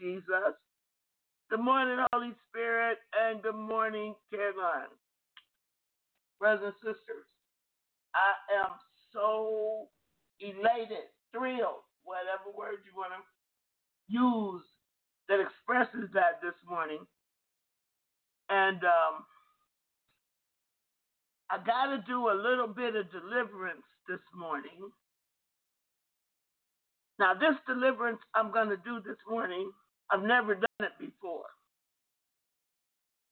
brothers and good morning, Caroline. Brothers and sisters. I am so elated, thrilled, whatever word you want to use that expresses that this morning. And um, I got to do a little bit of deliverance this morning. Now, this deliverance I'm going to do this morning, I've never done it before.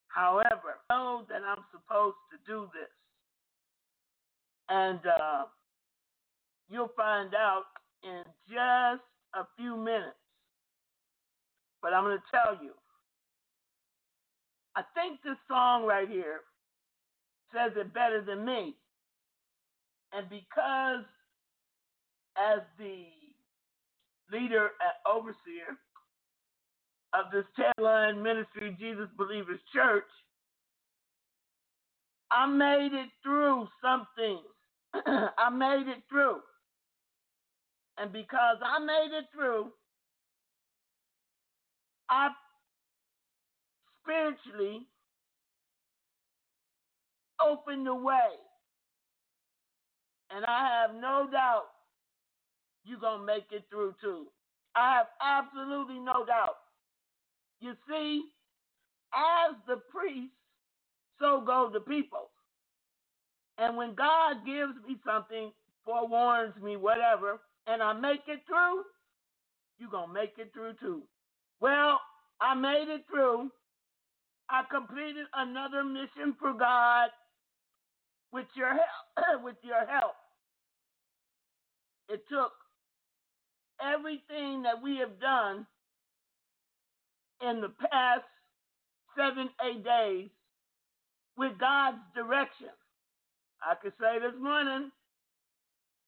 However, I know that I'm supposed to do this. And uh, you'll find out in just a few minutes. But I'm going to tell you. I think this song right here says it better than me. And because, as the leader and Overseer, of this Ted Line Ministry Jesus Believers Church, I made it through something. I made it through. And because I made it through, I spiritually opened the way. And I have no doubt you're going to make it through too. I have absolutely no doubt. You see, as the priest, so go the people. And when God gives me something, forewarns me, whatever, and I make it through, you're going to make it through too. Well, I made it through. I completed another mission for God with your help. with your help. It took everything that we have done in the past seven, eight days with God's direction. I could say this morning,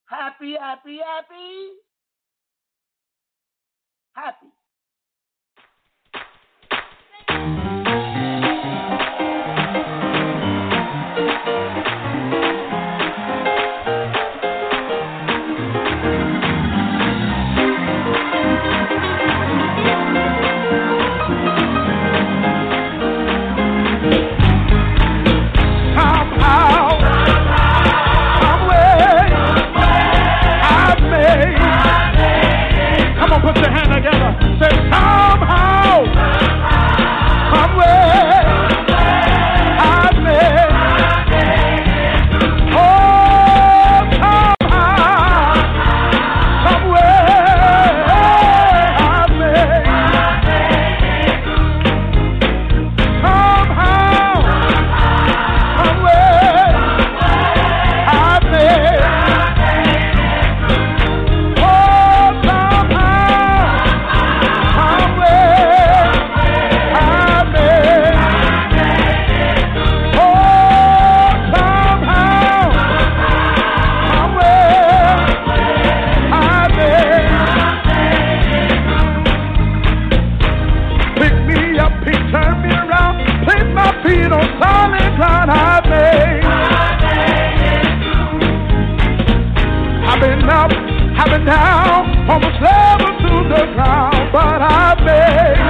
happy, happy, happy, happy. your hand together. Say, power! no time incline I've made. I've been up, I've been down, almost level to the ground, but I've made.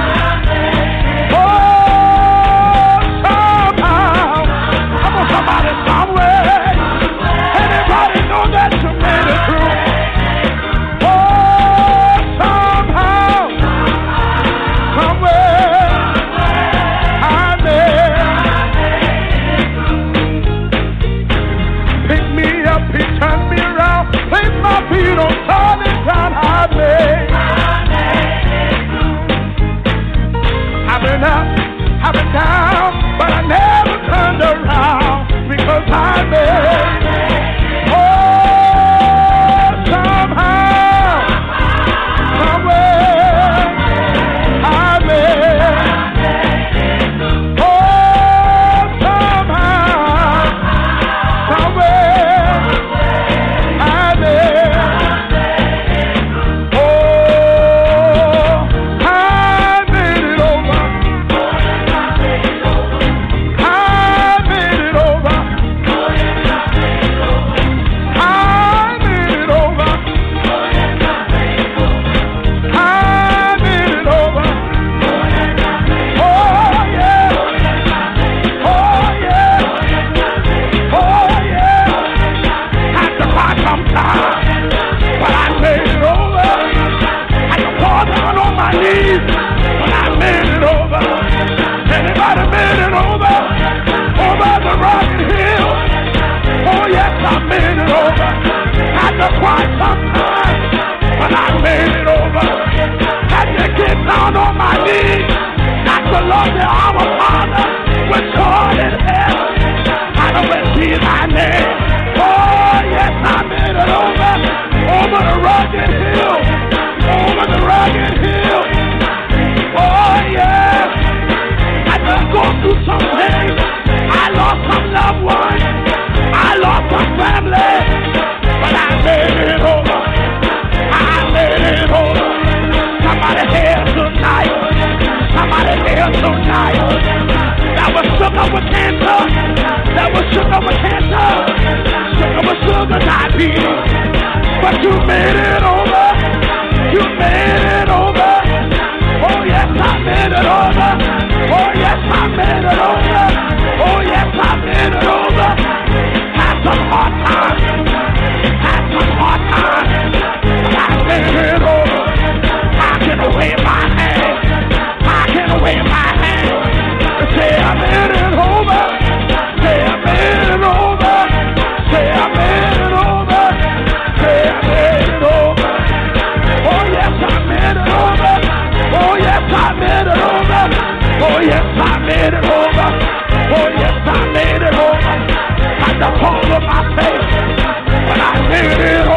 me. You made it over. You made it over. Oh yes, I made it over. Oh yes, I made it over. Oh yes, I made it over. Had some hard times. Had some hard times. I made it over. I can wave my hand. I can wave my hand. Made it over. Oh yes, I made it over. At the fall of my face, but I made it over.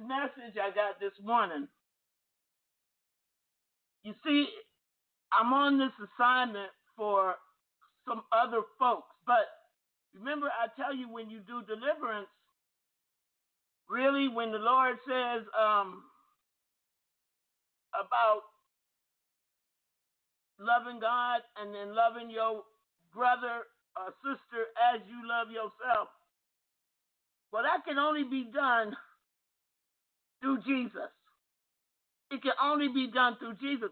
Message I got this morning. You see, I'm on this assignment for some other folks, but remember, I tell you when you do deliverance, really, when the Lord says, um, about loving God and then loving your brother or sister as you love yourself. Well, that can only be done through Jesus. It can only be done through Jesus.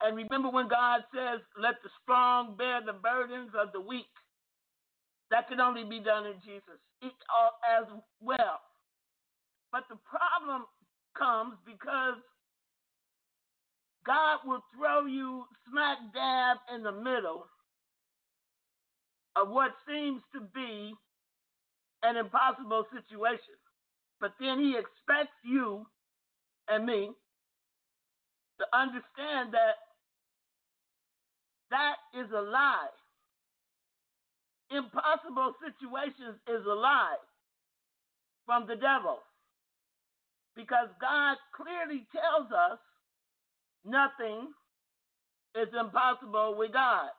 And remember when God says, let the strong bear the burdens of the weak. That can only be done in Jesus it, uh, as well. But the problem comes because God will throw you smack dab in the middle of what seems to be an impossible situation. But then he expects you and me to understand that that is a lie. Impossible situations is a lie from the devil. Because God clearly tells us nothing is impossible with God.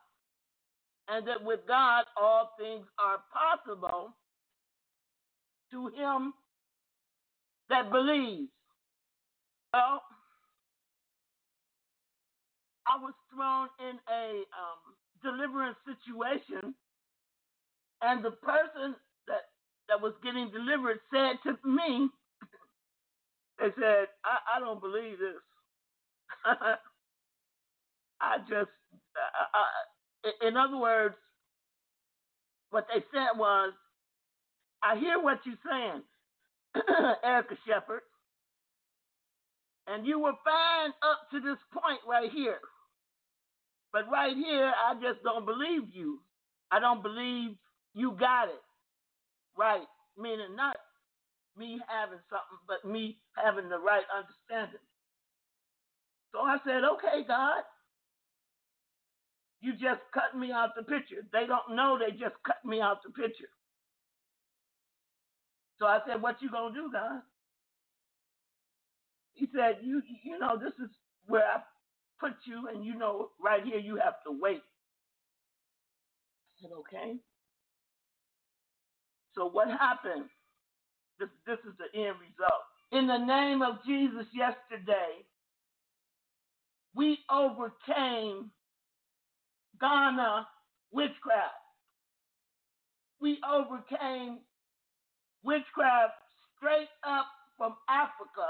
And that with God, all things are possible to him that believes. Well, I was thrown in a um, deliverance situation, and the person that, that was getting delivered said to me, they said, I, I don't believe this. I just, uh, in other words, what they said was, I hear what you're saying, Erica Shepherd, and you were fine up to this point right here. But right here, I just don't believe you. I don't believe you got it right. Meaning not me having something, but me having the right understanding. So I said, okay, God, you just cut me out the picture. They don't know they just cut me out the picture. So I said, what you gonna do, God? He said, you you know, this is where I put you, and you know, right here you have to wait. I said, okay. So what happened? This this is the end result. In the name of Jesus yesterday, we overcame Ghana witchcraft. We overcame witchcraft straight up from Africa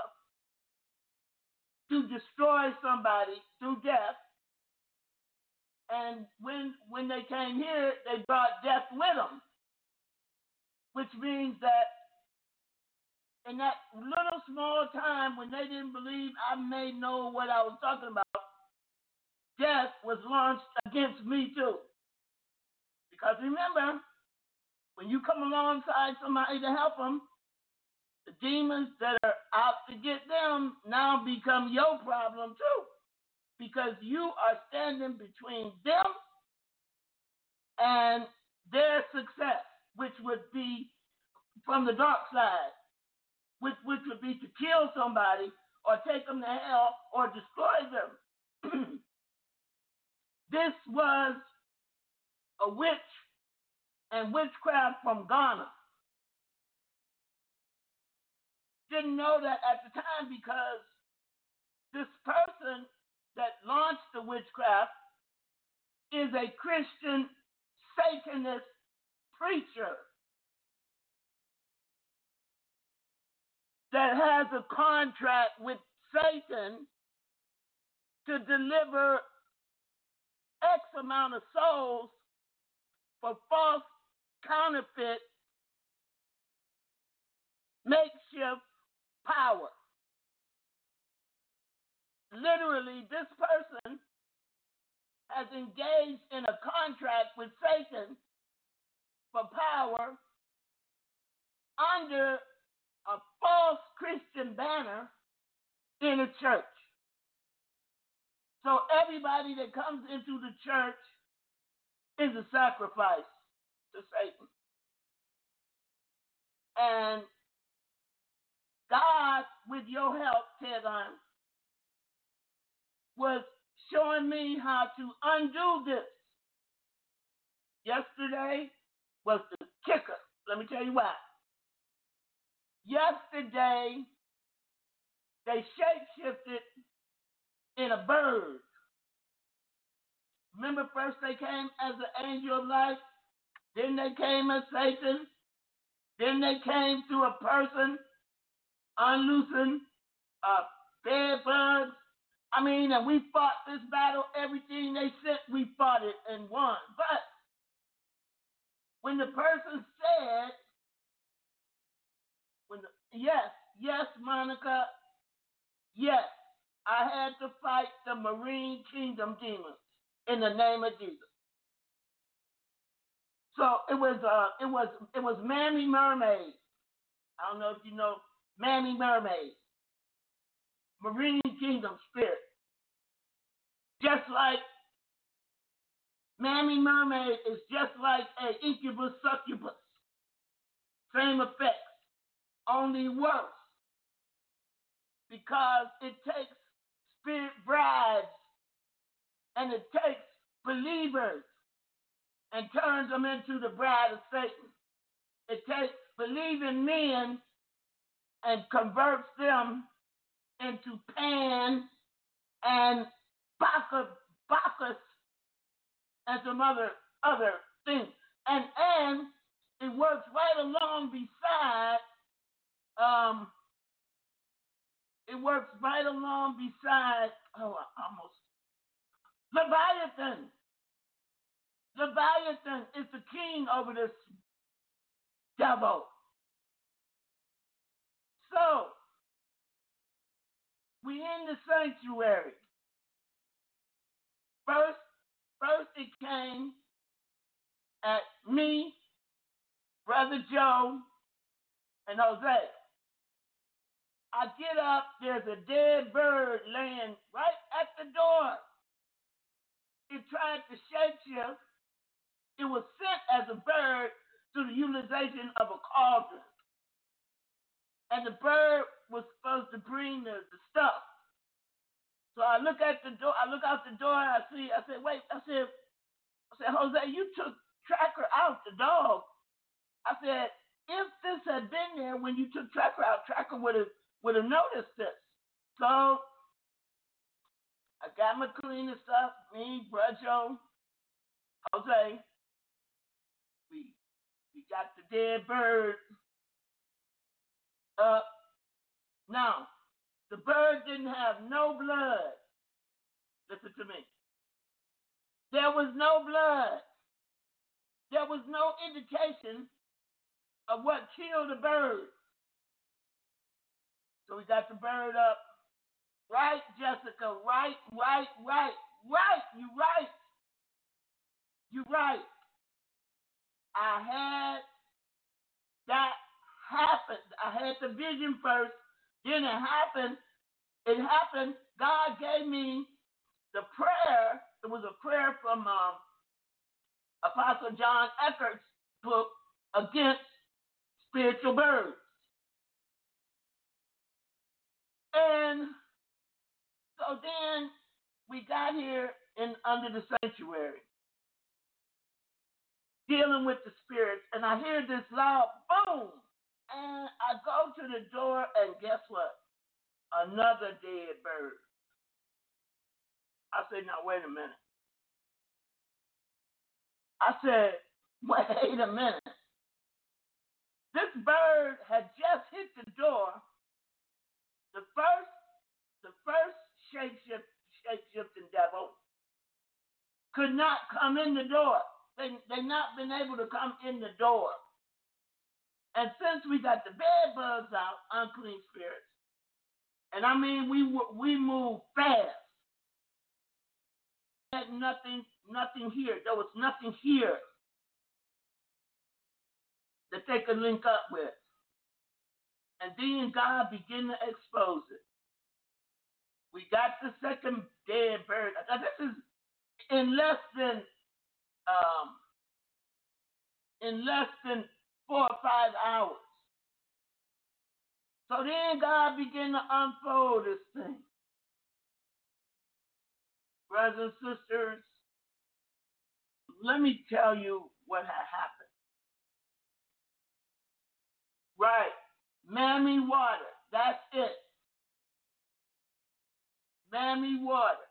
to destroy somebody through death. And when when they came here, they brought death with them. which means that in that little small time when they didn't believe I may know what I was talking about, death was launched against me too. Because remember, when you come alongside somebody to help them, the demons that are out to get them now become your problem too. Because you are standing between them and their success, which would be from the dark side, which, which would be to kill somebody or take them to hell or destroy them. this was a witch and witchcraft from Ghana. Didn't know that at the time because this person that launched the witchcraft is a Christian Satanist preacher that has a contract with Satan to deliver X amount of souls for false counterfeit makeshift power. Literally, this person has engaged in a contract with Satan for power under a false Christian banner in a church. So everybody that comes into the church is a sacrifice to Satan. And God, with your help, Ted was showing me how to undo this. Yesterday was the kicker. Let me tell you why. Yesterday, they shapeshifted in a bird. Remember, first they came as the angel of light, then they came as Satan, then they came through a person, unloosened uh, bed bugs. I mean, and we fought this battle. Everything they sent, we fought it and won. But when the person said, when the, yes, yes, Monica, yes, I had to fight the Marine Kingdom demons in the name of Jesus. So it was uh it was it was Mammy Mermaid. I don't know if you know Mammy Mermaid. Marine Kingdom spirit. Just like Mammy Mermaid is just like a incubus succubus. Same effects, only worse. Because it takes spirit brides and it takes believers and turns them into the bride of Satan. It takes believing men and converts them into Pan and Bacchus, Bacchus and some other other things. And and it works right along beside um it works right along beside oh I almost Leviathan. Leviathan is the king over this devil. So, we in the sanctuary. First, first it came at me, Brother Joe, and Jose. I get up, there's a dead bird laying right at the door. It tried to shapeshift. It was sent as a bird through the utilization of a cauldron. And the bird was supposed to bring the, the stuff. So I look at the door, I look out the door and I see, I said, wait, I said, I said, Jose, you took Tracker out, the dog. I said, if this had been there when you took Tracker out, Tracker would have would have noticed this. So I got my cleaning stuff, me, Bradshaw, Jose. We we got the dead bird up. Now, the bird didn't have no blood. Listen to me. There was no blood. There was no indication of what killed the bird. So we got the bird up. Right, Jessica. Right, right, right, right. You right. You right. I had that happen. I had the vision first, then it happened. It happened. God gave me the prayer. It was a prayer from um, Apostle John Eckhardt's book against spiritual birds. And so then we got here in under the sanctuary dealing with the spirits, and I hear this loud boom, and I go to the door, and guess what? Another dead bird. I said, now wait a minute. I said, wait a minute. This bird had just hit the door. The first, the first shapeshift, shapeshifting devil could not come in the door. They they not been able to come in the door. And since we got the bed bugs out, unclean spirits, and I mean we we move fast. Had nothing nothing here. There was nothing here that they could link up with. And then God began to expose it. We got the second dead bird. This is in less than um, in less than four or five hours. So then God began to unfold this thing. Brothers and sisters, let me tell you what had happened. Right. Mammy water. That's it. Mammy water.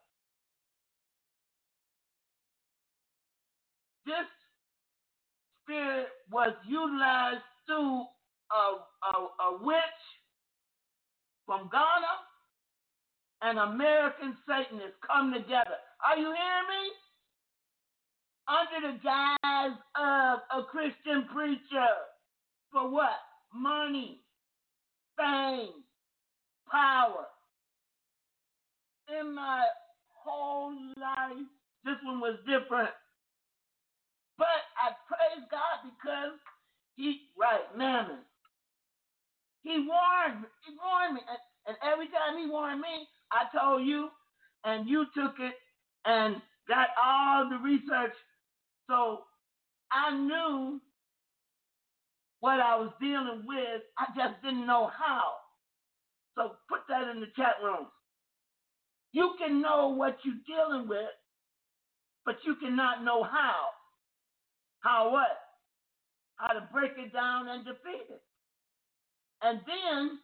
This spirit was utilized through a, a, a witch from Ghana and American Satanists come together. Are you hearing me? Under the guise of a Christian preacher. For what? money, fame, power. In my whole life, this one was different. Praise God because he, right, mammon. He warned me. He warned me. And, and every time he warned me, I told you, and you took it and got all the research. So I knew what I was dealing with. I just didn't know how. So put that in the chat room. You can know what you're dealing with, but you cannot know how. How what? How to break it down and defeat it. And then,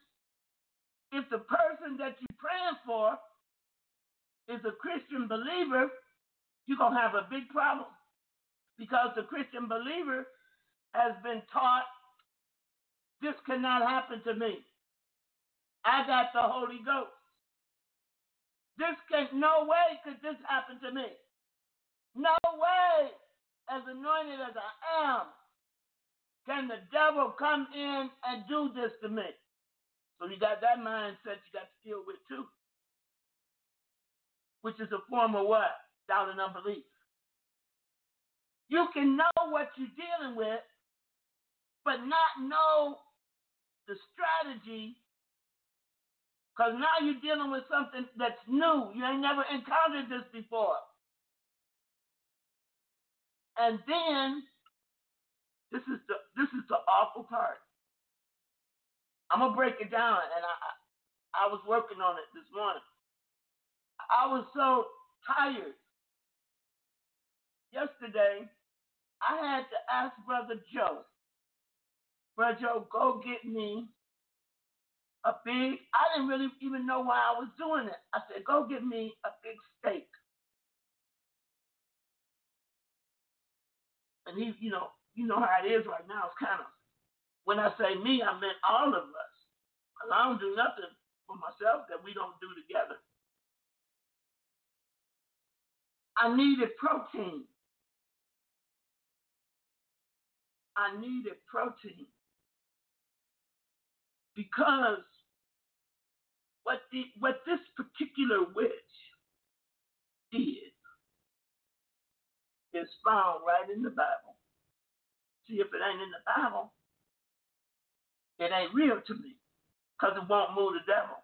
if the person that you're praying for is a Christian believer, you're going to have a big problem. Because the Christian believer has been taught this cannot happen to me. I got the Holy Ghost. This can no way could this happen to me. No way, as anointed as I am, can the devil come in and do this to me. So you got that mindset you got to deal with too. Which is a form of what? Doubt and unbelief. You can know what you're dealing with, but not know the strategy, because now you're dealing with something that's new. You ain't never encountered this before. And then this is the this is the awful part. I'm gonna break it down, and I I was working on it this morning. I was so tired yesterday. I had to ask Brother Joe Brother Joe, go get me a big, I didn't really even know why I was doing it. I said, go get me a big steak. And he, you know, you know how it is right now. It's kind of, when I say me, I meant all of us. Because I don't do nothing for myself that we don't do together. I needed protein. I needed protein. because what the what this particular witch did is found right in the Bible. See, if it ain't in the Bible, it ain't real to me because it won't move the devil.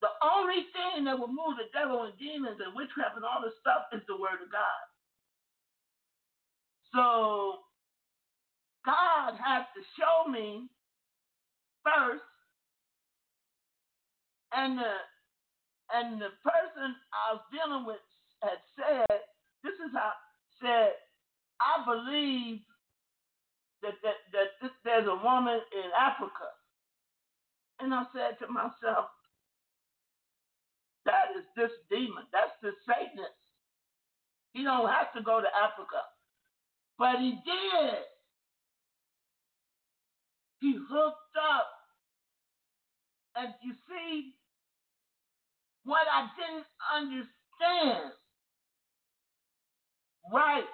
The only thing that will move the devil and demons and witchcraft and all this stuff is the word of God. So God has to show me first, and the and the person I was dealing with had said, this is how said, I believe that that, that this, there's a woman in Africa. And I said to myself, that is this demon. That's the Satanist. He don't have to go to Africa. But he did. He hooked up. And you see, what I didn't understand, right?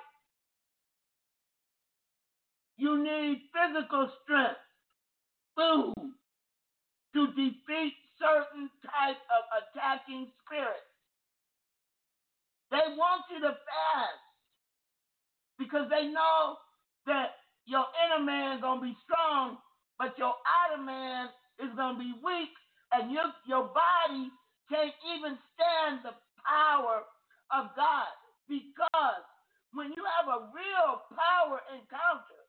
You need physical strength, food, to defeat certain type of attacking spirits. They want you to fast because they know that your inner man is going to be strong, but your outer man is going to be weak, and your, your body can't even stand the power of God. Because when you have a real power encounter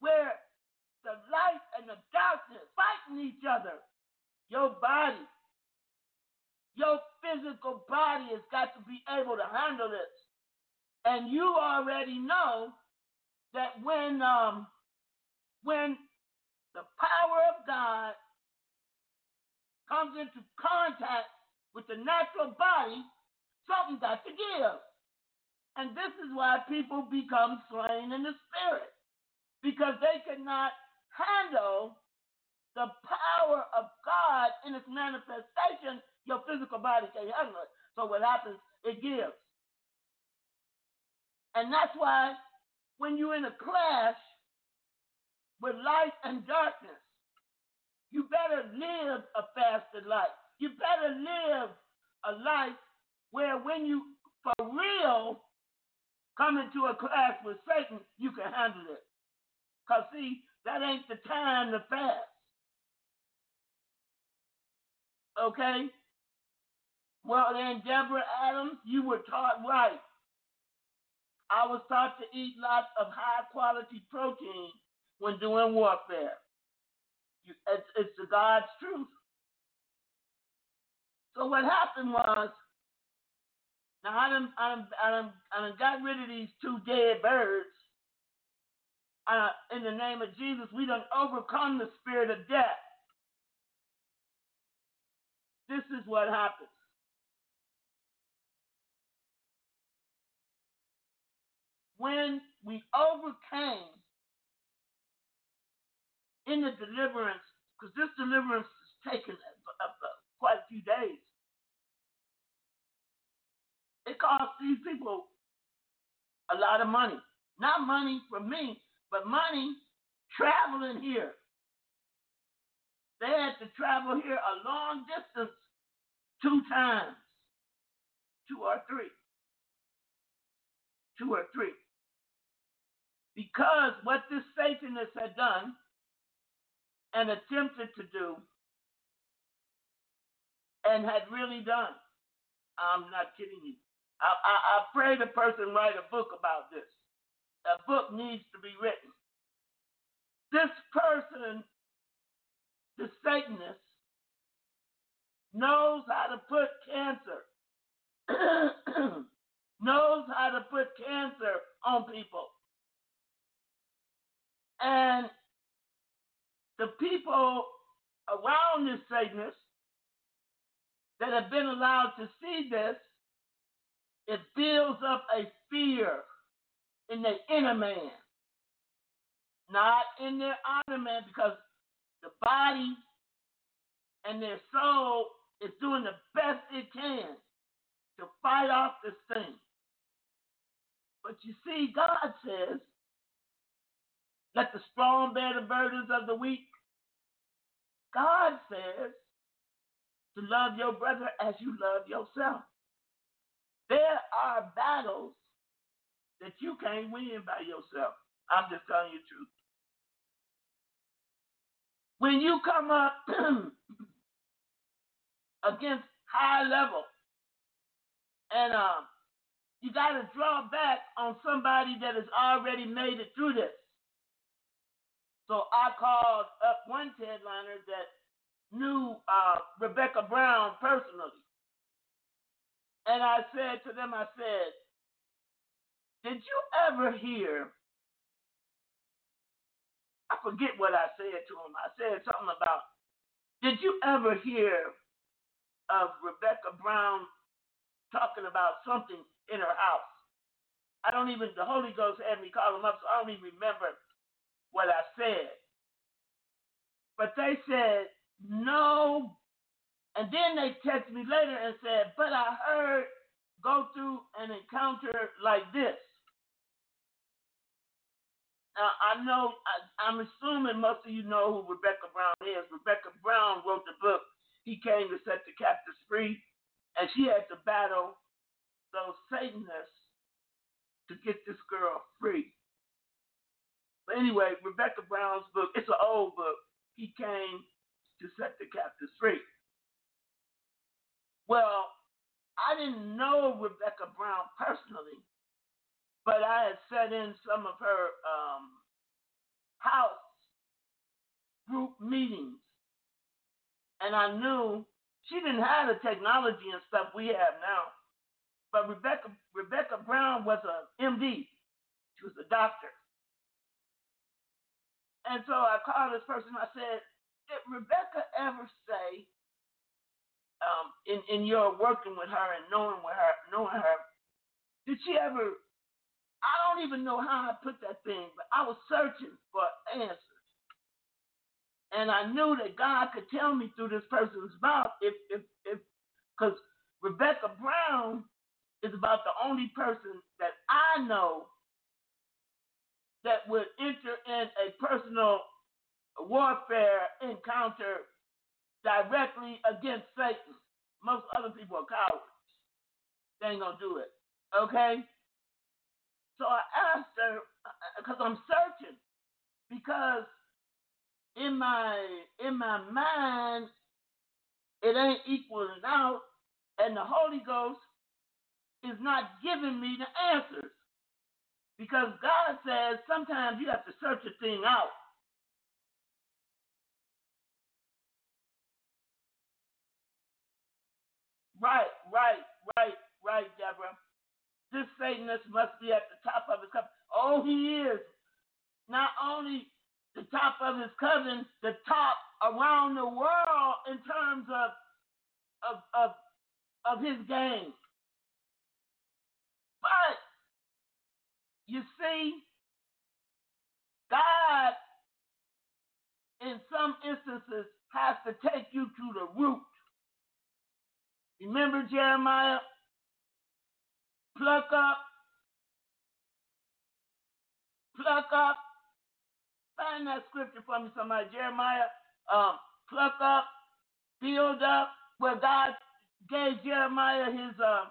where the light and the darkness fighting each other, your body, your physical body has got to be able to handle this. And you already know that when um when the power of God comes into contact with the natural body, something got to give. And this is why people become slain in the spirit. Because they cannot handle the power of God in its manifestation, your physical body can't handle it. So what happens? It gives. And that's why when you're in a clash with light and darkness, you better live a fasted life. You better live a life where when you for real come into a clash with Satan, you can handle it. Because see, that ain't the time to fast. Okay? Well, then, Deborah Adams, you were taught right. I was taught to eat lots of high quality protein when doing warfare. It's the God's truth. So what happened was, now I done, I done, I done, I got rid of these two dead birds. Uh, in the name of Jesus, we done overcome the spirit of death. This is what happens. When we overcame in the deliverance, because this deliverance is taken quite a few days. It cost these people a lot of money. Not money for me, but money traveling here. They had to travel here a long distance two times, two or three, two or three. Because what this Satanist had done and attempted to do and had really done, I'm not kidding you. I, I, I pray the person write a book about this. A book needs to be written. This person, the Satanist, knows how to put cancer, knows how to put cancer on people. And the people around this Satanist that have been allowed to see this, it builds up a fear in the inner man, not in their outer man, because the body and their soul is doing the best it can to fight off this thing. But you see, God says, let the strong bear the burdens of the weak, God says to love your brother as you love yourself. There are battles that you can't win by yourself. I'm just telling you the truth. When you come up against high level and um, you got to draw back on somebody that has already made it through this. So I called up one headliner that knew uh, Rebecca Brown personally. And I said to them, I said, Did you ever hear? I forget what I said to him. I said something about, Did you ever hear of Rebecca Brown talking about something in her house? I don't even, the Holy Ghost had me call him up, so I don't even remember what I said. But they said, no. And then they texted me later and said, but I heard go through an encounter like this. Now, I know, I, am assuming most of you know who Rebecca Brown is. Rebecca Brown wrote the book, He Came to Set the Captives Free, and she had to battle those Satanists to get this girl free. But anyway, Rebecca Brown's book, it's an old book. He came to set the captives free. Well, I didn't know Rebecca Brown personally, but I had sat in some of her um, house group meetings, and I knew she didn't have the technology and stuff we have now. But Rebecca Rebecca Brown was a MD. She was a doctor. And so I called this person. I said, Did Rebecca ever say, um, in in your working with her and knowing with her, knowing her, did she ever? I don't even know how I put that thing, but I was searching for answers, and I knew that God could tell me through this person's mouth if if if because Rebecca Brown is about the only person that I know that would enter in a personal warfare encounter directly against Satan. Most other people are cowards. They ain't gonna do it. Okay? So I asked her because I'm searching because in my in my mind it ain't equaling out and the Holy Ghost is not giving me the answers. Because God says sometimes you have to search a thing out. Right, right, right, right, Deborah. This Satanist must be at the top of his cup. Oh, he is. Not only the top of his cousin, the top around the world in terms of of of, of his game. But you see, God, in some instances, has to take you to the root. Remember Jeremiah? Pluck up, pluck up. Find that scripture for me, somebody. Jeremiah, um, pluck up, build up, where God gave Jeremiah his uh,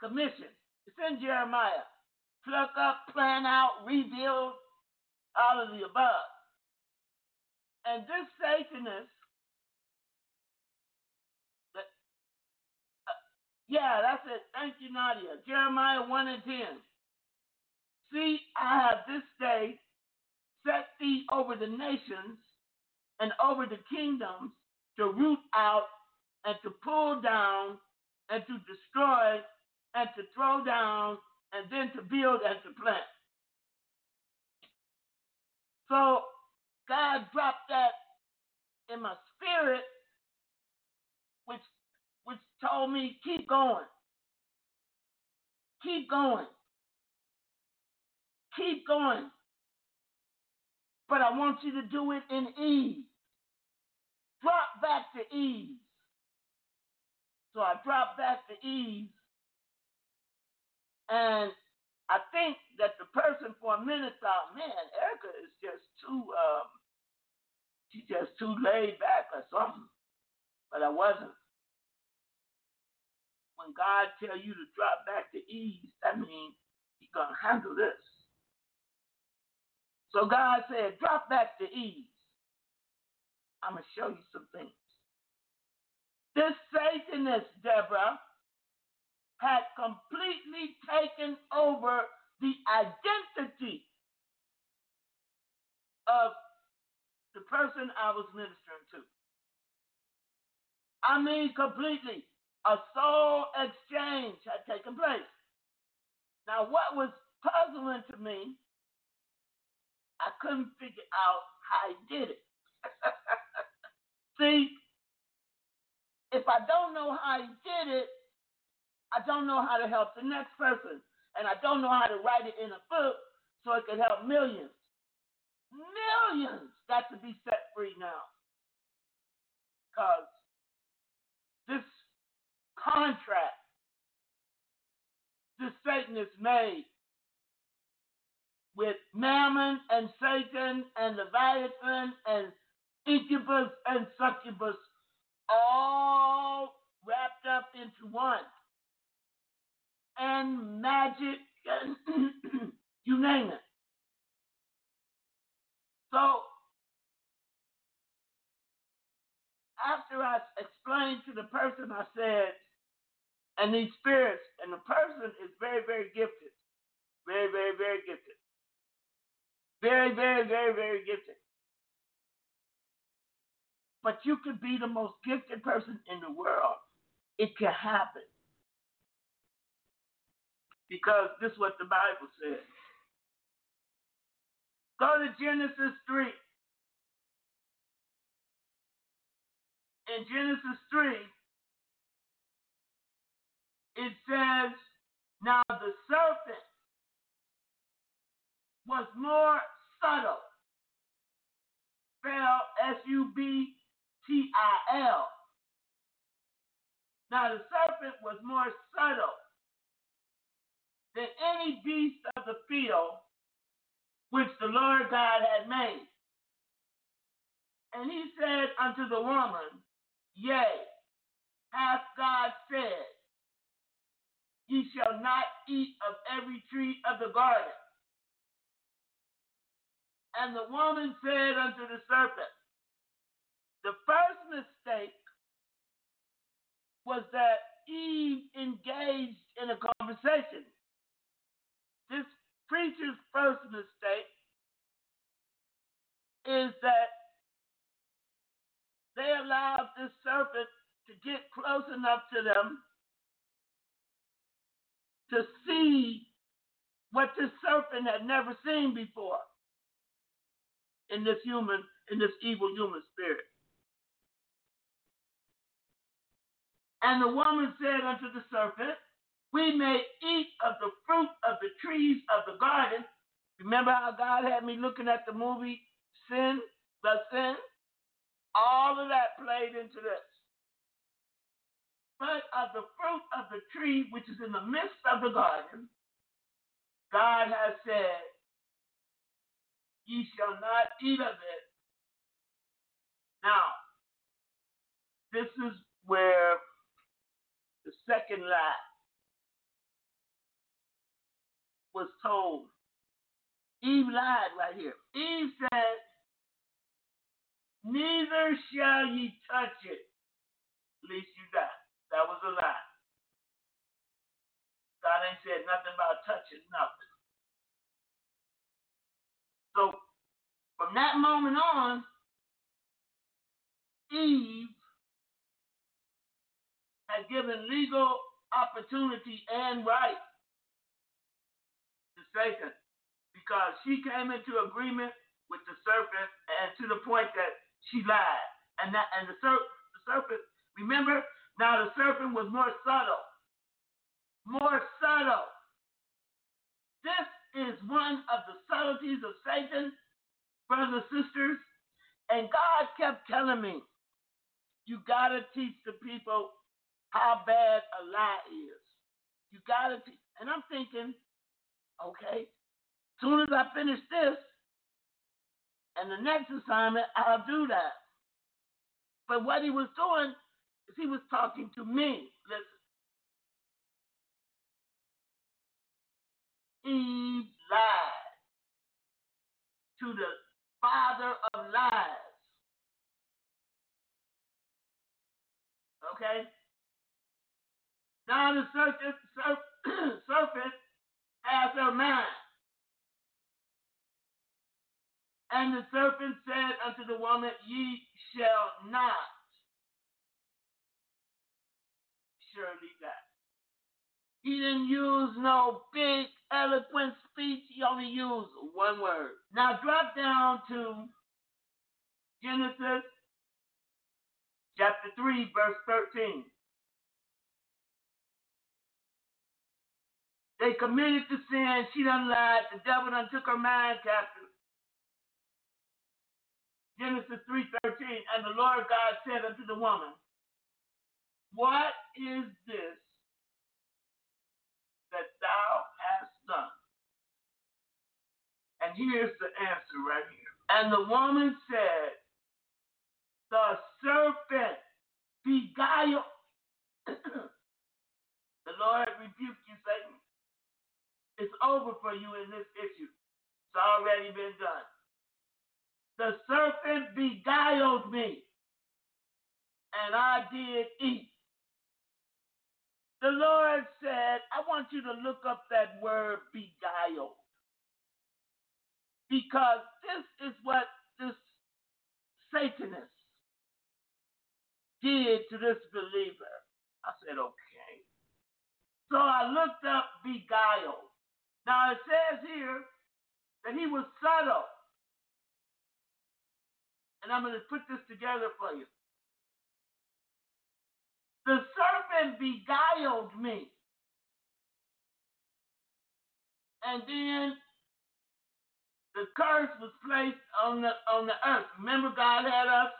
commission. It's in Jeremiah pluck up, plan out, rebuild, all of the above. And this Satanist, yeah, that's it. Thank you, Nadia. Jeremiah 1 and 10. See, I have this day set thee over the nations and over the kingdoms to root out and to pull down and to destroy and to throw down and then to build and to plant. So God dropped that in my spirit, which which told me keep going. Keep going. Keep going. But I want you to do it in ease. Drop back to ease. So I dropped back to ease and I think that the person for a minute thought, man, Erica is just too, um, she's just too laid back or something. But I wasn't. When God tell you to drop back to ease, that means He's gonna handle this. So God said, drop back to ease. I'm gonna show you some things. This Satanist, Deborah, had completely taken over the identity of the person I was ministering to. I mean, completely. A soul exchange had taken place. Now, what was puzzling to me, I couldn't figure out how he did it. See, if I don't know how he did it, I don't know how to help the next person. And I don't know how to write it in a book so it could help millions. Millions got to be set free now. Because contract this Satan is made with Mammon and Satan and Leviathan and incubus and succubus all wrapped up into one and magic, and you name it. So, after I explained to the person, I said, and these spirits, and the person is very, very gifted. Very, very, very gifted. Very, very, very, very gifted. But you could be the most gifted person in the world. It can happen because this is what the Bible says. Go to Genesis 3. In Genesis 3, it says, Now the serpent was more subtle. Spell S U B T I L. Now the serpent was more subtle than any beast of the field which the Lord God had made. And he said unto the woman, Yea, hath God said, Ye shall not eat of every tree of the garden. And the woman said unto the serpent, The first mistake was that Eve engaged in a conversation. This preacher's first mistake is that they allowed this serpent to get close enough to them to see what this serpent had never seen before in this human, in this evil human spirit. And the woman said unto the serpent, we may eat of the fruit of the trees of the garden. Remember how God had me looking at the movie Sin, the Sin? All of that played into this. But of the fruit of the tree which is in the midst of the garden, God has said, Ye shall not eat of it. Now, this is where the second lie was told. Eve lied right here. Eve said, Neither shall ye touch it, lest you die. That was a lie. God ain't said nothing about touching nothing. So from that moment on, Eve had given legal opportunity and right to Satan because she came into agreement with the serpent and to the point that she lied. And that and the, ser- the serpent, remember, now the serpent was more subtle. More subtle. This is one of the subtleties of Satan, brothers and sisters. And God kept telling me, you gotta teach the people how bad a lie is. You gotta teach. And I'm thinking, Okay? Soon as I finish this, And the next assignment, I'll do that. But what he was doing he was talking to me. Listen. Eve lied to the father of lies. Okay? Now the serpent, serpent has her mind. And the serpent said unto the woman, Ye shall not surely. He didn't use no big, eloquent speech. He only used one word. Now drop down to Genesis chapter 3, verse 13. They committed the sin. She done lied. The devil done took her mind captive. Genesis 3.13, and the Lord God said unto the woman, What is this that thou hast done? And here's the answer right here. And the woman said, The serpent beguiled. the Lord rebuke you, Satan. It's over for you in this issue. It's already been done. The serpent beguiled me, and I did eat. The Lord said, I want you to look up that word beguiled. Because this is what this Satanist did to this believer. I said, okay. So I looked up beguiled. Now it says here that he was subtle. And I'm going to put this together for you. The serpent beguiled me. And then the curse was placed on the on the earth. Remember, God had us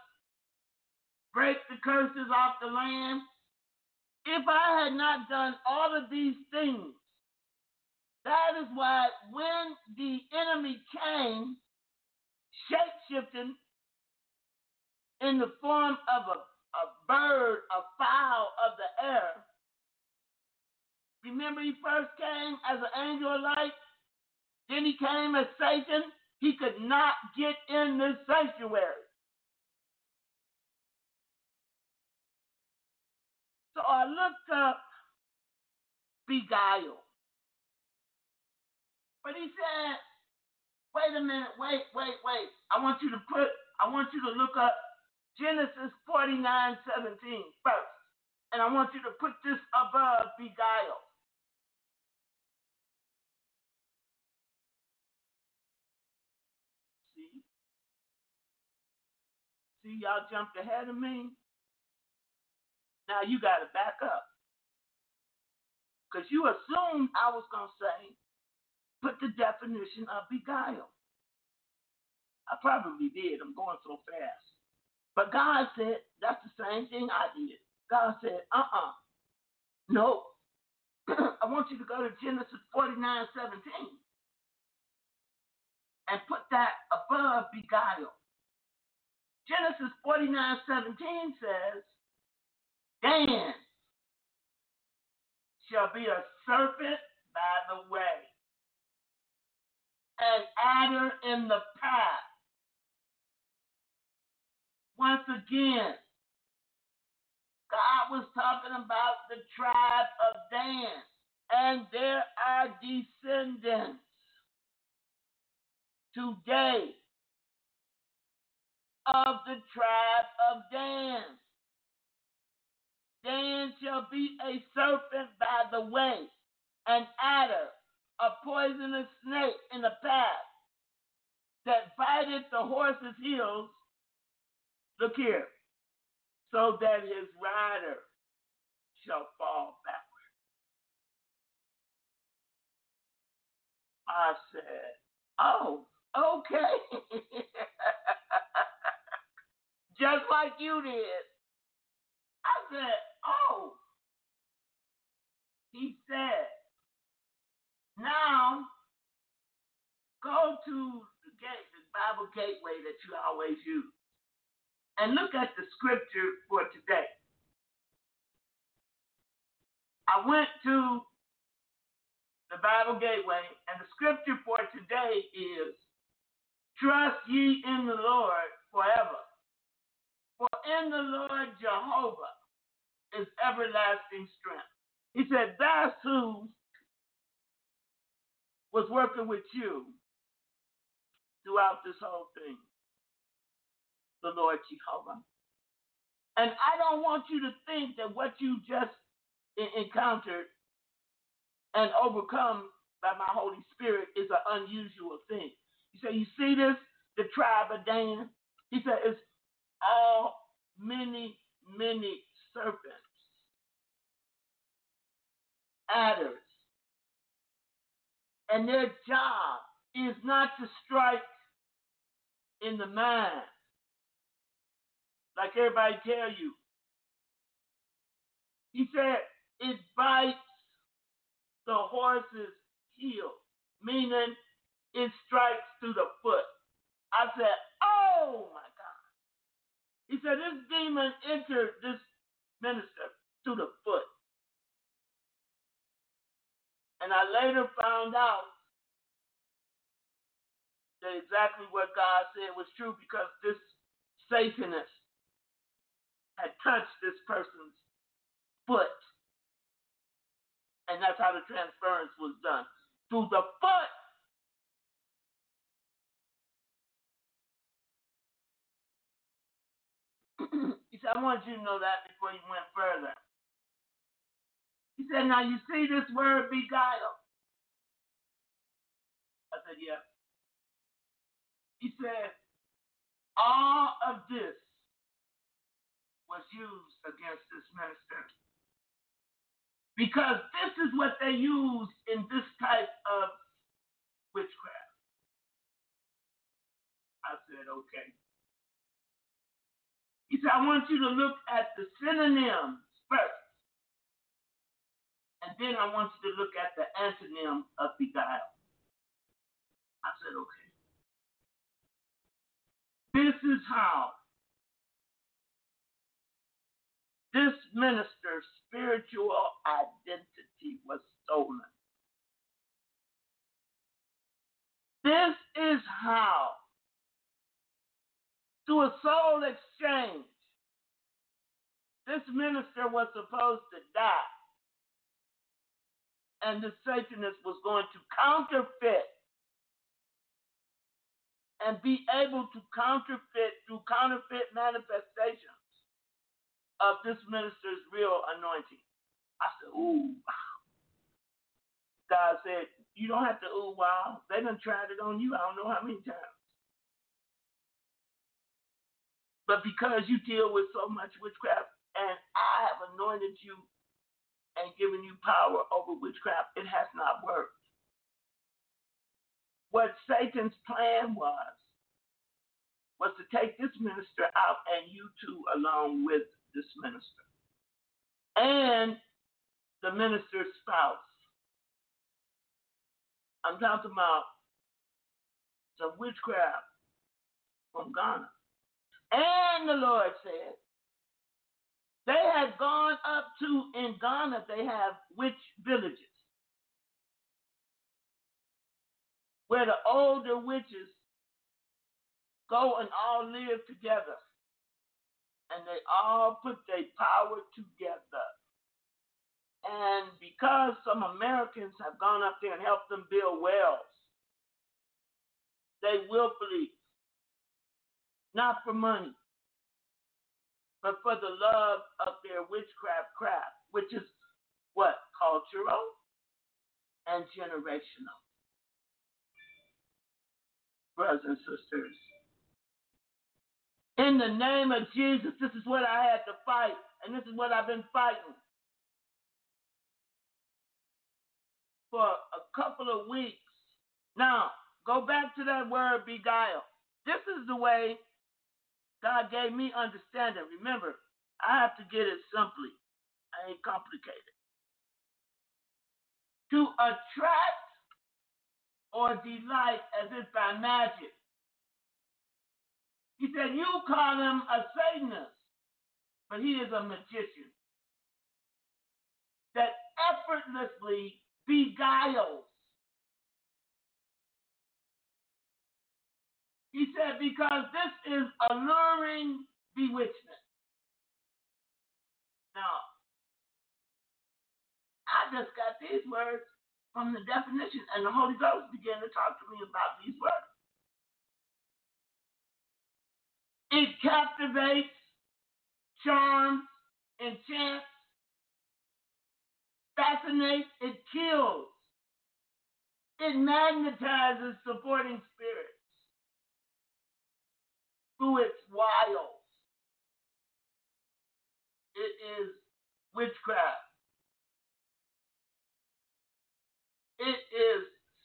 break the curses off the land. If I had not done all of these things, that is why when the enemy came, shape shifting in the form of a, a bird, a fowl of the air, remember he first came as an angel of light, then he came as Satan. He could not get in this sanctuary. So I looked up beguile. But he said, wait a minute, wait, wait, wait. I want you to put, I want you to look up Genesis 49 17 first. And I want you to put this above beguile. See? See, y'all jumped ahead of me. Now you got to back up. Because you assumed I was going to say put the definition of beguile. I probably did. I'm going so fast. But God said, that's the same thing I did. God said, uh uh-uh. uh No. I want you to go to Genesis 49 17 and put that above beguile. Genesis 49 17 says, Dan shall be a serpent by the way an adder in the path. Once again, God was talking about the tribe of Dan, and there are descendants today of the tribe of Dan. Dan shall be a serpent by the way, an adder a poisonous snake in the path that biteth the horse's heels, look here, so that his rider shall fall backward. I said, Oh, okay. Just like you did. I said, Oh. He said, now, go to the gate, the Bible gateway that you always use. And look at the scripture for today. I went to the Bible gateway, and the scripture for today is Trust ye in the Lord forever. For in the Lord Jehovah is everlasting strength. He said, That's who was working with you throughout this whole thing. The Lord Jehovah. And I don't want you to think that what you just encountered and overcome by my Holy Spirit is an unusual thing. He said, You see this? The tribe of Dan? He said, It's all many, many serpents, adders. And their job is not to strike in the mind, like everybody tell you. He said, it bites the horse's heel, meaning it strikes through the foot. I said, Oh my God. He said, This demon entered this minister through the foot. And I later found out that exactly what God said was true because this Satanist had touched this person's foot. And that's how the transference was done through the foot. he said, I want you to know that before you went further. He said, Now you see this word beguile. I said, Yeah. He said, All of this was used against this minister. Because this is what they use in this type of witchcraft. I said, okay. He said, I want you to look at the synonyms first. And then I want you to look at the antonym of beguile. I said, okay. This is how this minister's spiritual identity was stolen. This is how, through a soul exchange, this minister was supposed to die. And the Satanist was going to counterfeit and be able to counterfeit through counterfeit manifestations of this minister's real anointing. I said, ooh. Wow. God said, you don't have to ooh wow. They done tried it on you. I don't know how many times. But because you deal with so much witchcraft and I have anointed you and given you power over witchcraft, it has not worked. What Satan's plan was, was to take this minister out and you two along with this minister and the minister's spouse. I'm talking about some witchcraft from Ghana. And the Lord said, they have gone up to, in Ghana, they have witch villages where the older witches go and all live together and they all put their power together. And because some Americans have gone up there and helped them build wells, they willfully, not for money, but for the love of their witchcraft craft, which is what? Cultural and generational. Brothers and sisters, in the name of Jesus, this is what I had to fight, and this is what I've been fighting for a couple of weeks. Now, go back to that word beguile. This is the way God gave me understanding. Remember, I have to get it simply. I ain't complicated. To attract or delight as if by magic He said, You call him a Satanist, but he is a magician that effortlessly beguiles. He said, Because this is alluring bewitchment. Now, I just got these words from the definition, and the Holy Ghost began to talk to me about these words. It captivates, charms, enchants, fascinates, it kills, it magnetizes supporting spirits through its wiles. It is witchcraft. It is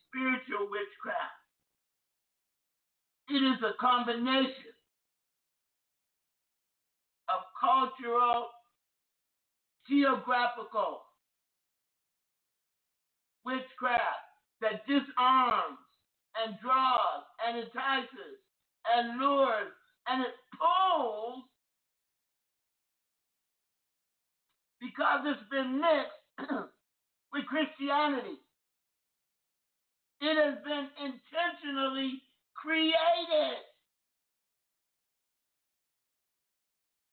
spiritual witchcraft. It is a combination cultural, geographical witchcraft that disarms and draws and entices and lures and it pulls because it's been mixed with Christianity. It has been intentionally created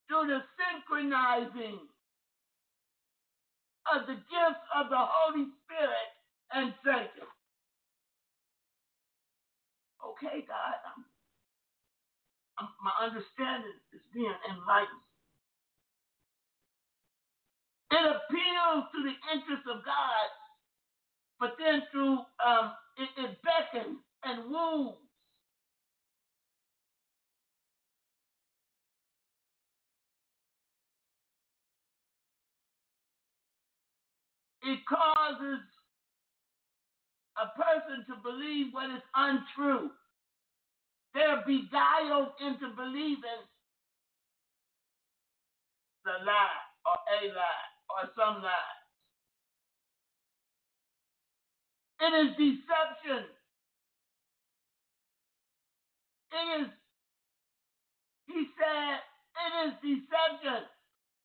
through the synchronizing of the gifts of the Holy Spirit and Satan. Okay, God, I'm, I'm, my understanding is being enlightened. It appeals to the interests of God, but then through um, it, it beckons and woos. It causes a person to believe what is untrue. They're beguiled into believing the lie or a lie or some lie. It is deception. It is, he said, it is deception.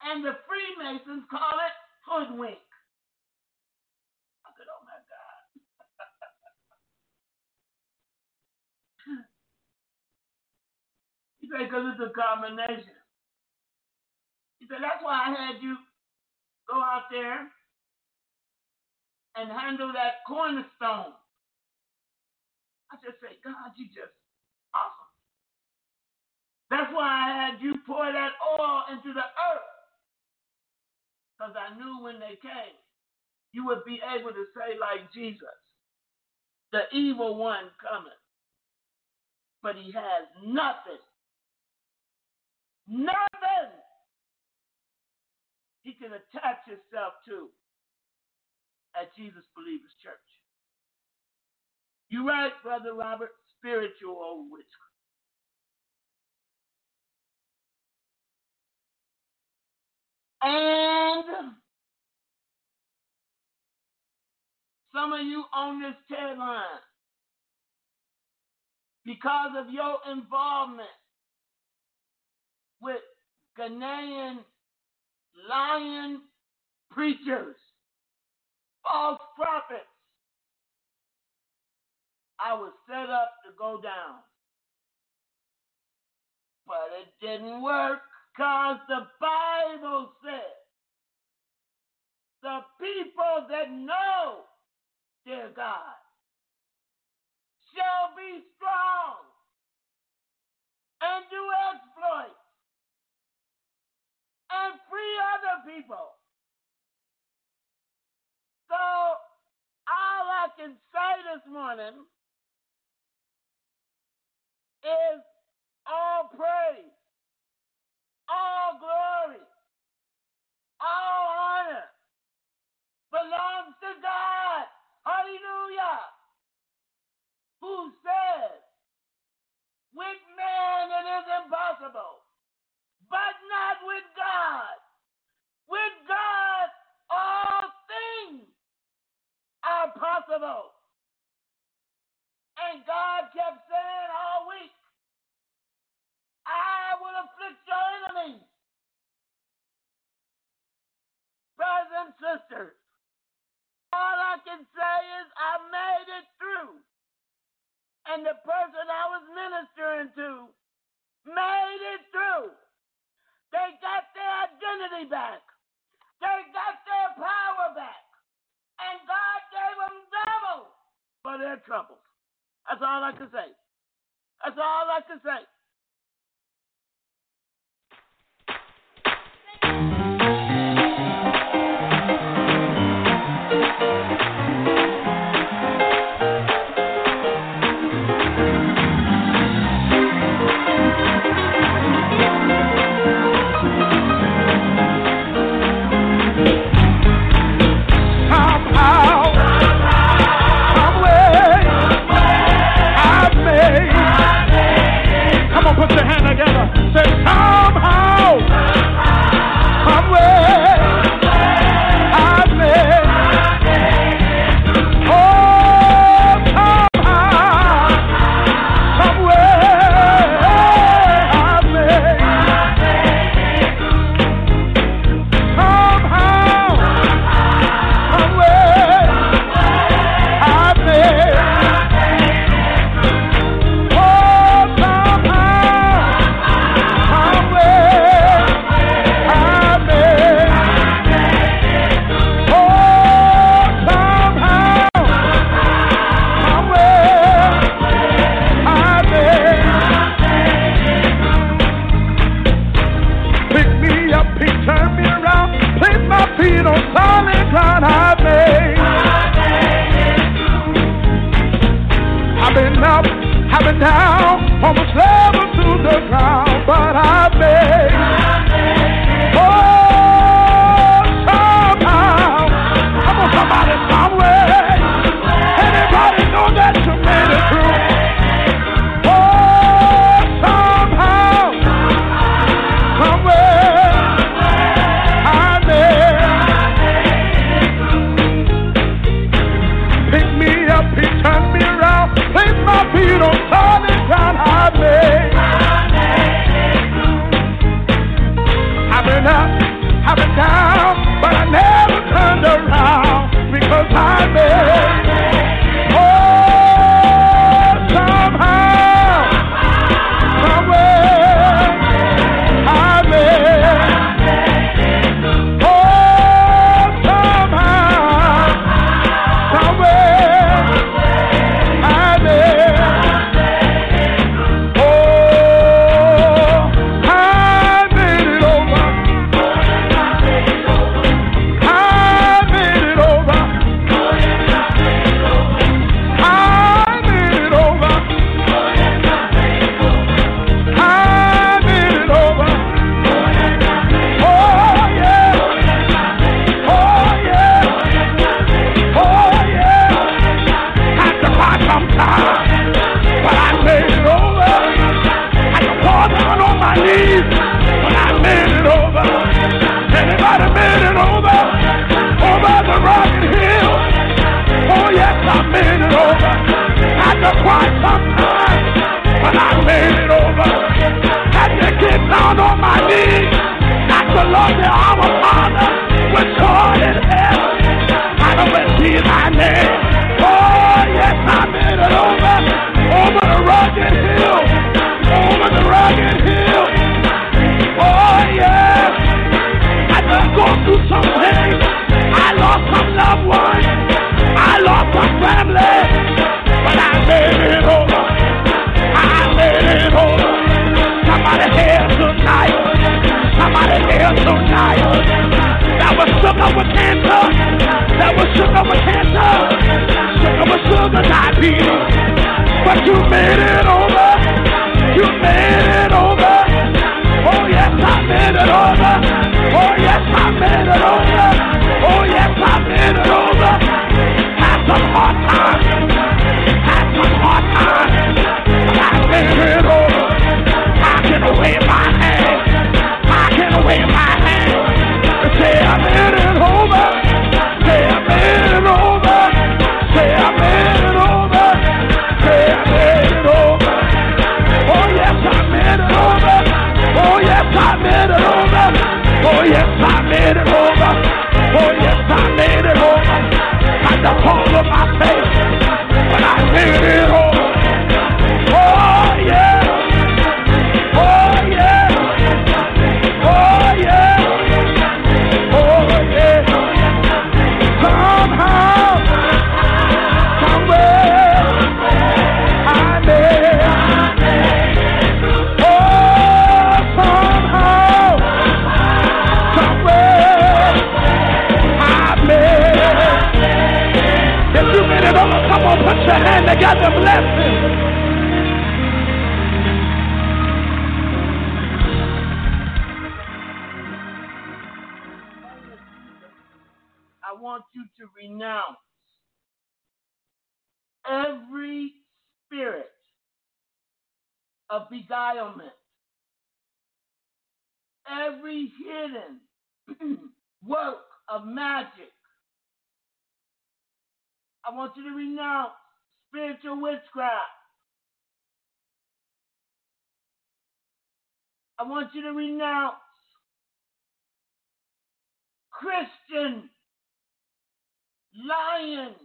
And the Freemasons call it hoodwink. I said, oh my God. He said, because it's a combination. He said, that's why I had you go out there and handle that cornerstone. I just say, God, you just awesome. That's why I had you pour that oil into the earth. Because I knew when they came, you would be able to say, like Jesus, the evil one coming, But he has nothing. Nothing he can attach himself to at Jesus Believers Church. You're right, Brother Robert, spiritual old witchcraft. And some of you on this Ted Line, because of your involvement with Ghanaian lion preachers, false prophets. I was set up to go down. But it didn't work because the Bible says the people that know their God shall be strong and do exploits and free other people. So, all I can say this morning is all praise, all glory, all honor belongs to God. Hallelujah. Who says, with man it is impossible, but not with God. With God, all things are possible. And God kept saying all week, I will afflict your enemies. Brothers and sisters, all I can say is I made it through. And the person I was ministering to made it through. They got their identity back. They got their power back. And God gave them double for their troubles. That's all I can say. That's all I can say. Oh of beguilement, every hidden work of magic. I want you to renounce spiritual witchcraft. I want you to renounce Christian lying,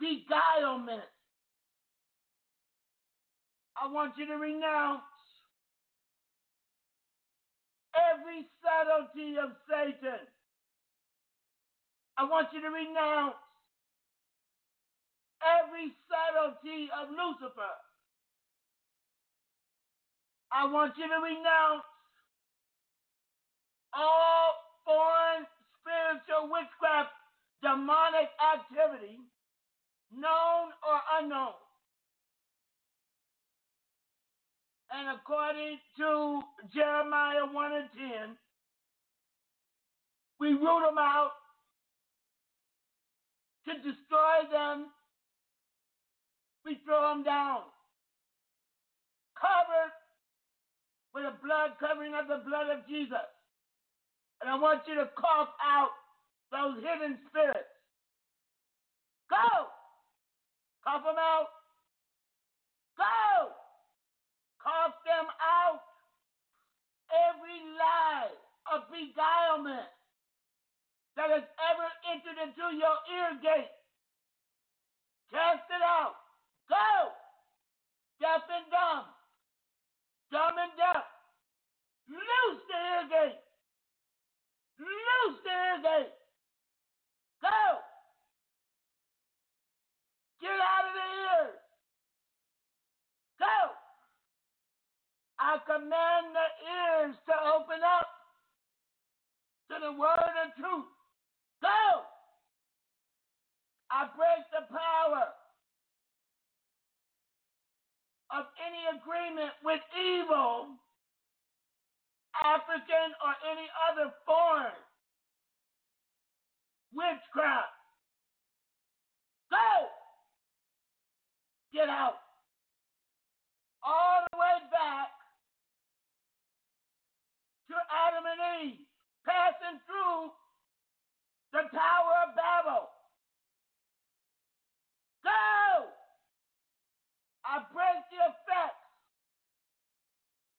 beguilement. I want you to renounce every subtlety of Satan. I want you to renounce every subtlety of Lucifer. I want you to renounce all foreign spiritual witchcraft, demonic activity, known or unknown. And according to Jeremiah 1 and 10, we root them out to destroy them. We throw them down, covered with the blood covering of the blood of Jesus. And I want you to cough out those hidden spirits. Go! Cough them out. Go! Cough them out. Every lie of beguilement that has ever entered into your ear gate, cast it out. Go! Deaf and dumb. Dumb and deaf. Loose the ear gate. Loose the ear gate. Go. Get out of the ears. Go. I command the ears to open up to the word of truth. Go. I break the power of any agreement with evil, African or any other foreign witchcraft. Go! Get out. All the way back to Adam and Eve, passing through the Tower of Babel. Go! I break the effects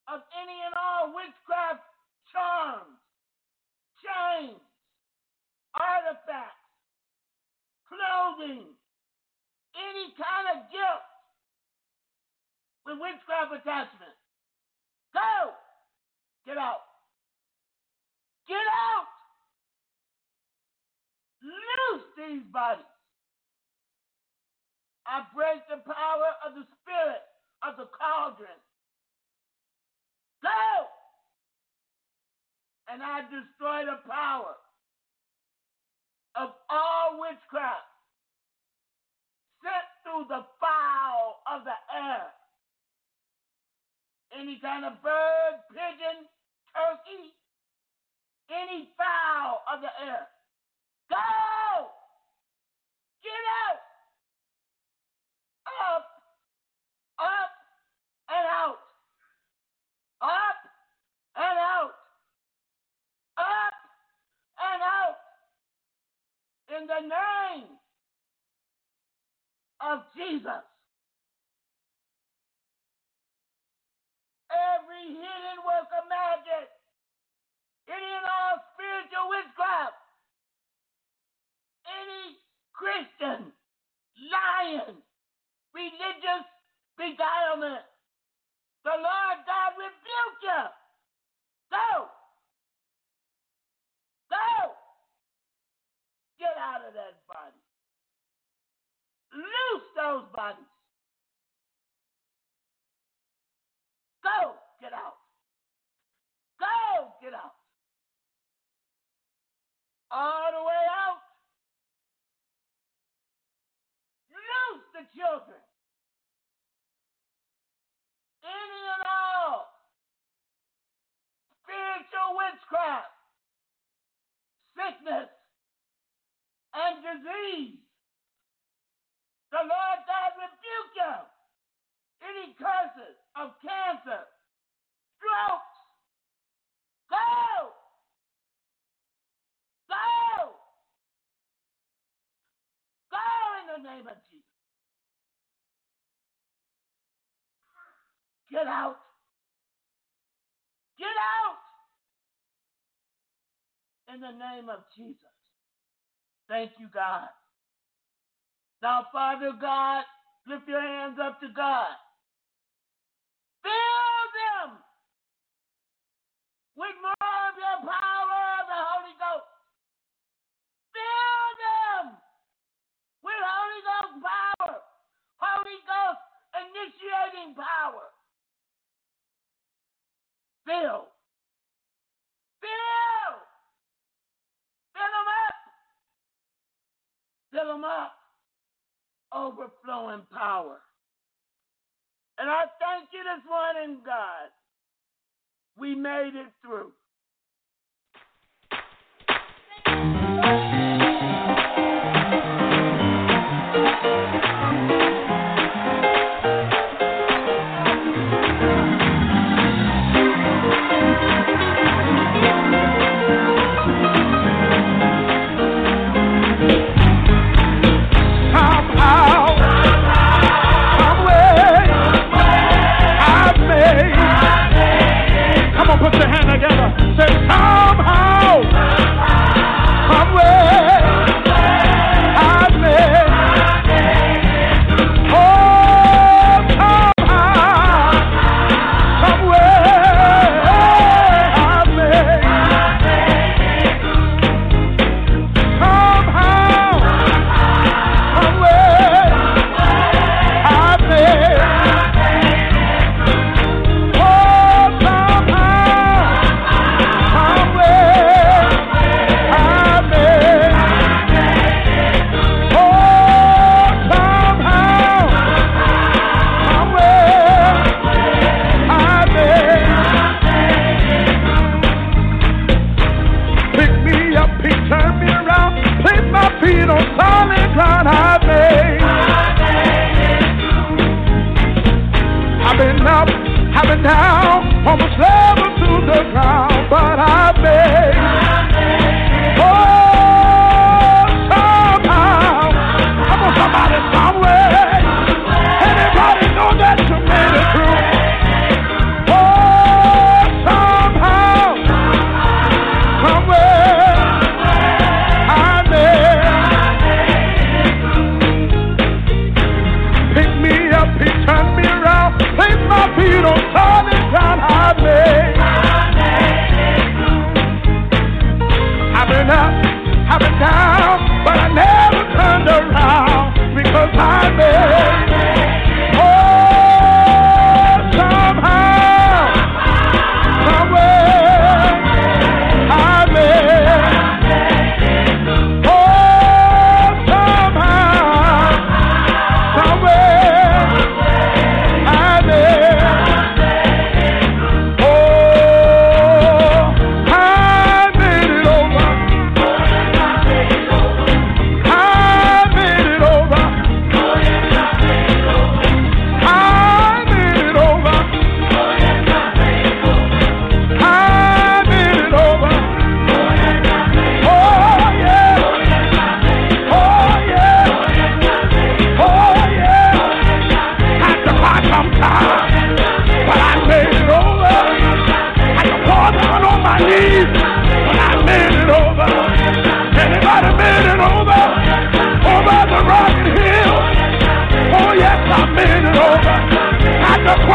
of any and all witchcraft charms, chains, artifacts, clothing, any kind of gift with witchcraft attachment. Go! Get out. Get out! Loose these bodies. I break the power of the spirit of the cauldron. Go! And I destroy the power of all witchcraft sent through the fowl of the air. Any kind of bird, pigeon, turkey, any fowl of the air. Go! Get out! Up, up, and out. Up and out. Up and out. In the name of Jesus. Every hidden work of magic, any and all spiritual witchcraft, any Christian, lying, religious beguilement. The Lord God rebuke you. Go. Go. Get out of that body. Loose those bodies. Go. Get out. Go. Get out. All the way out. Loose the children. Any and all spiritual witchcraft, sickness, and disease. The Lord God rebuke you. Any curses of cancer, strokes, go! Go! Go in the name of Jesus. Get out. Get out in the name of Jesus. Thank you, God. Now, Father God, lift your hands up to God. Fill them with more of your power Fill them with Holy Ghost power, Holy Ghost initiating power. Fill. Fill. Fill them up. Fill them up. Overflowing power. And I thank you this morning, God. We made it through.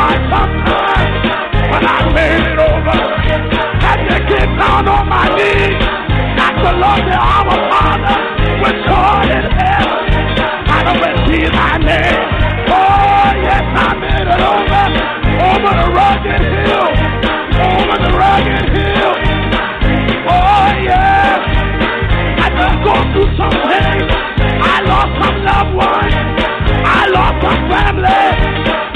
life of. When I made it over, had to get down on my knees. Not to love the our Father with joy in heaven. I don't repeat thy name. Oh, yes, I made it over. Over the rugged hill. Over the rugged hill. Oh, yes. I done go through some pain. I lost some loved ones. I lost some family.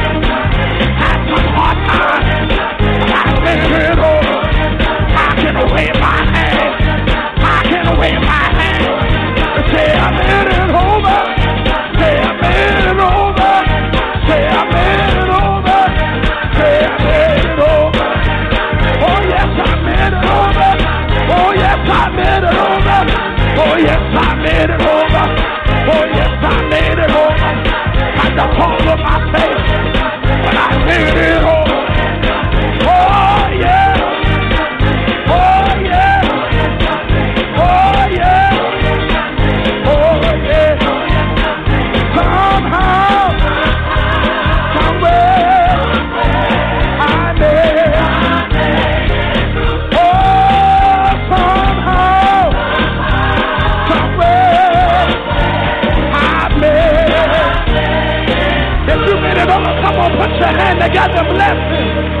the palm of my face. But I made it home. hand that got the blessing.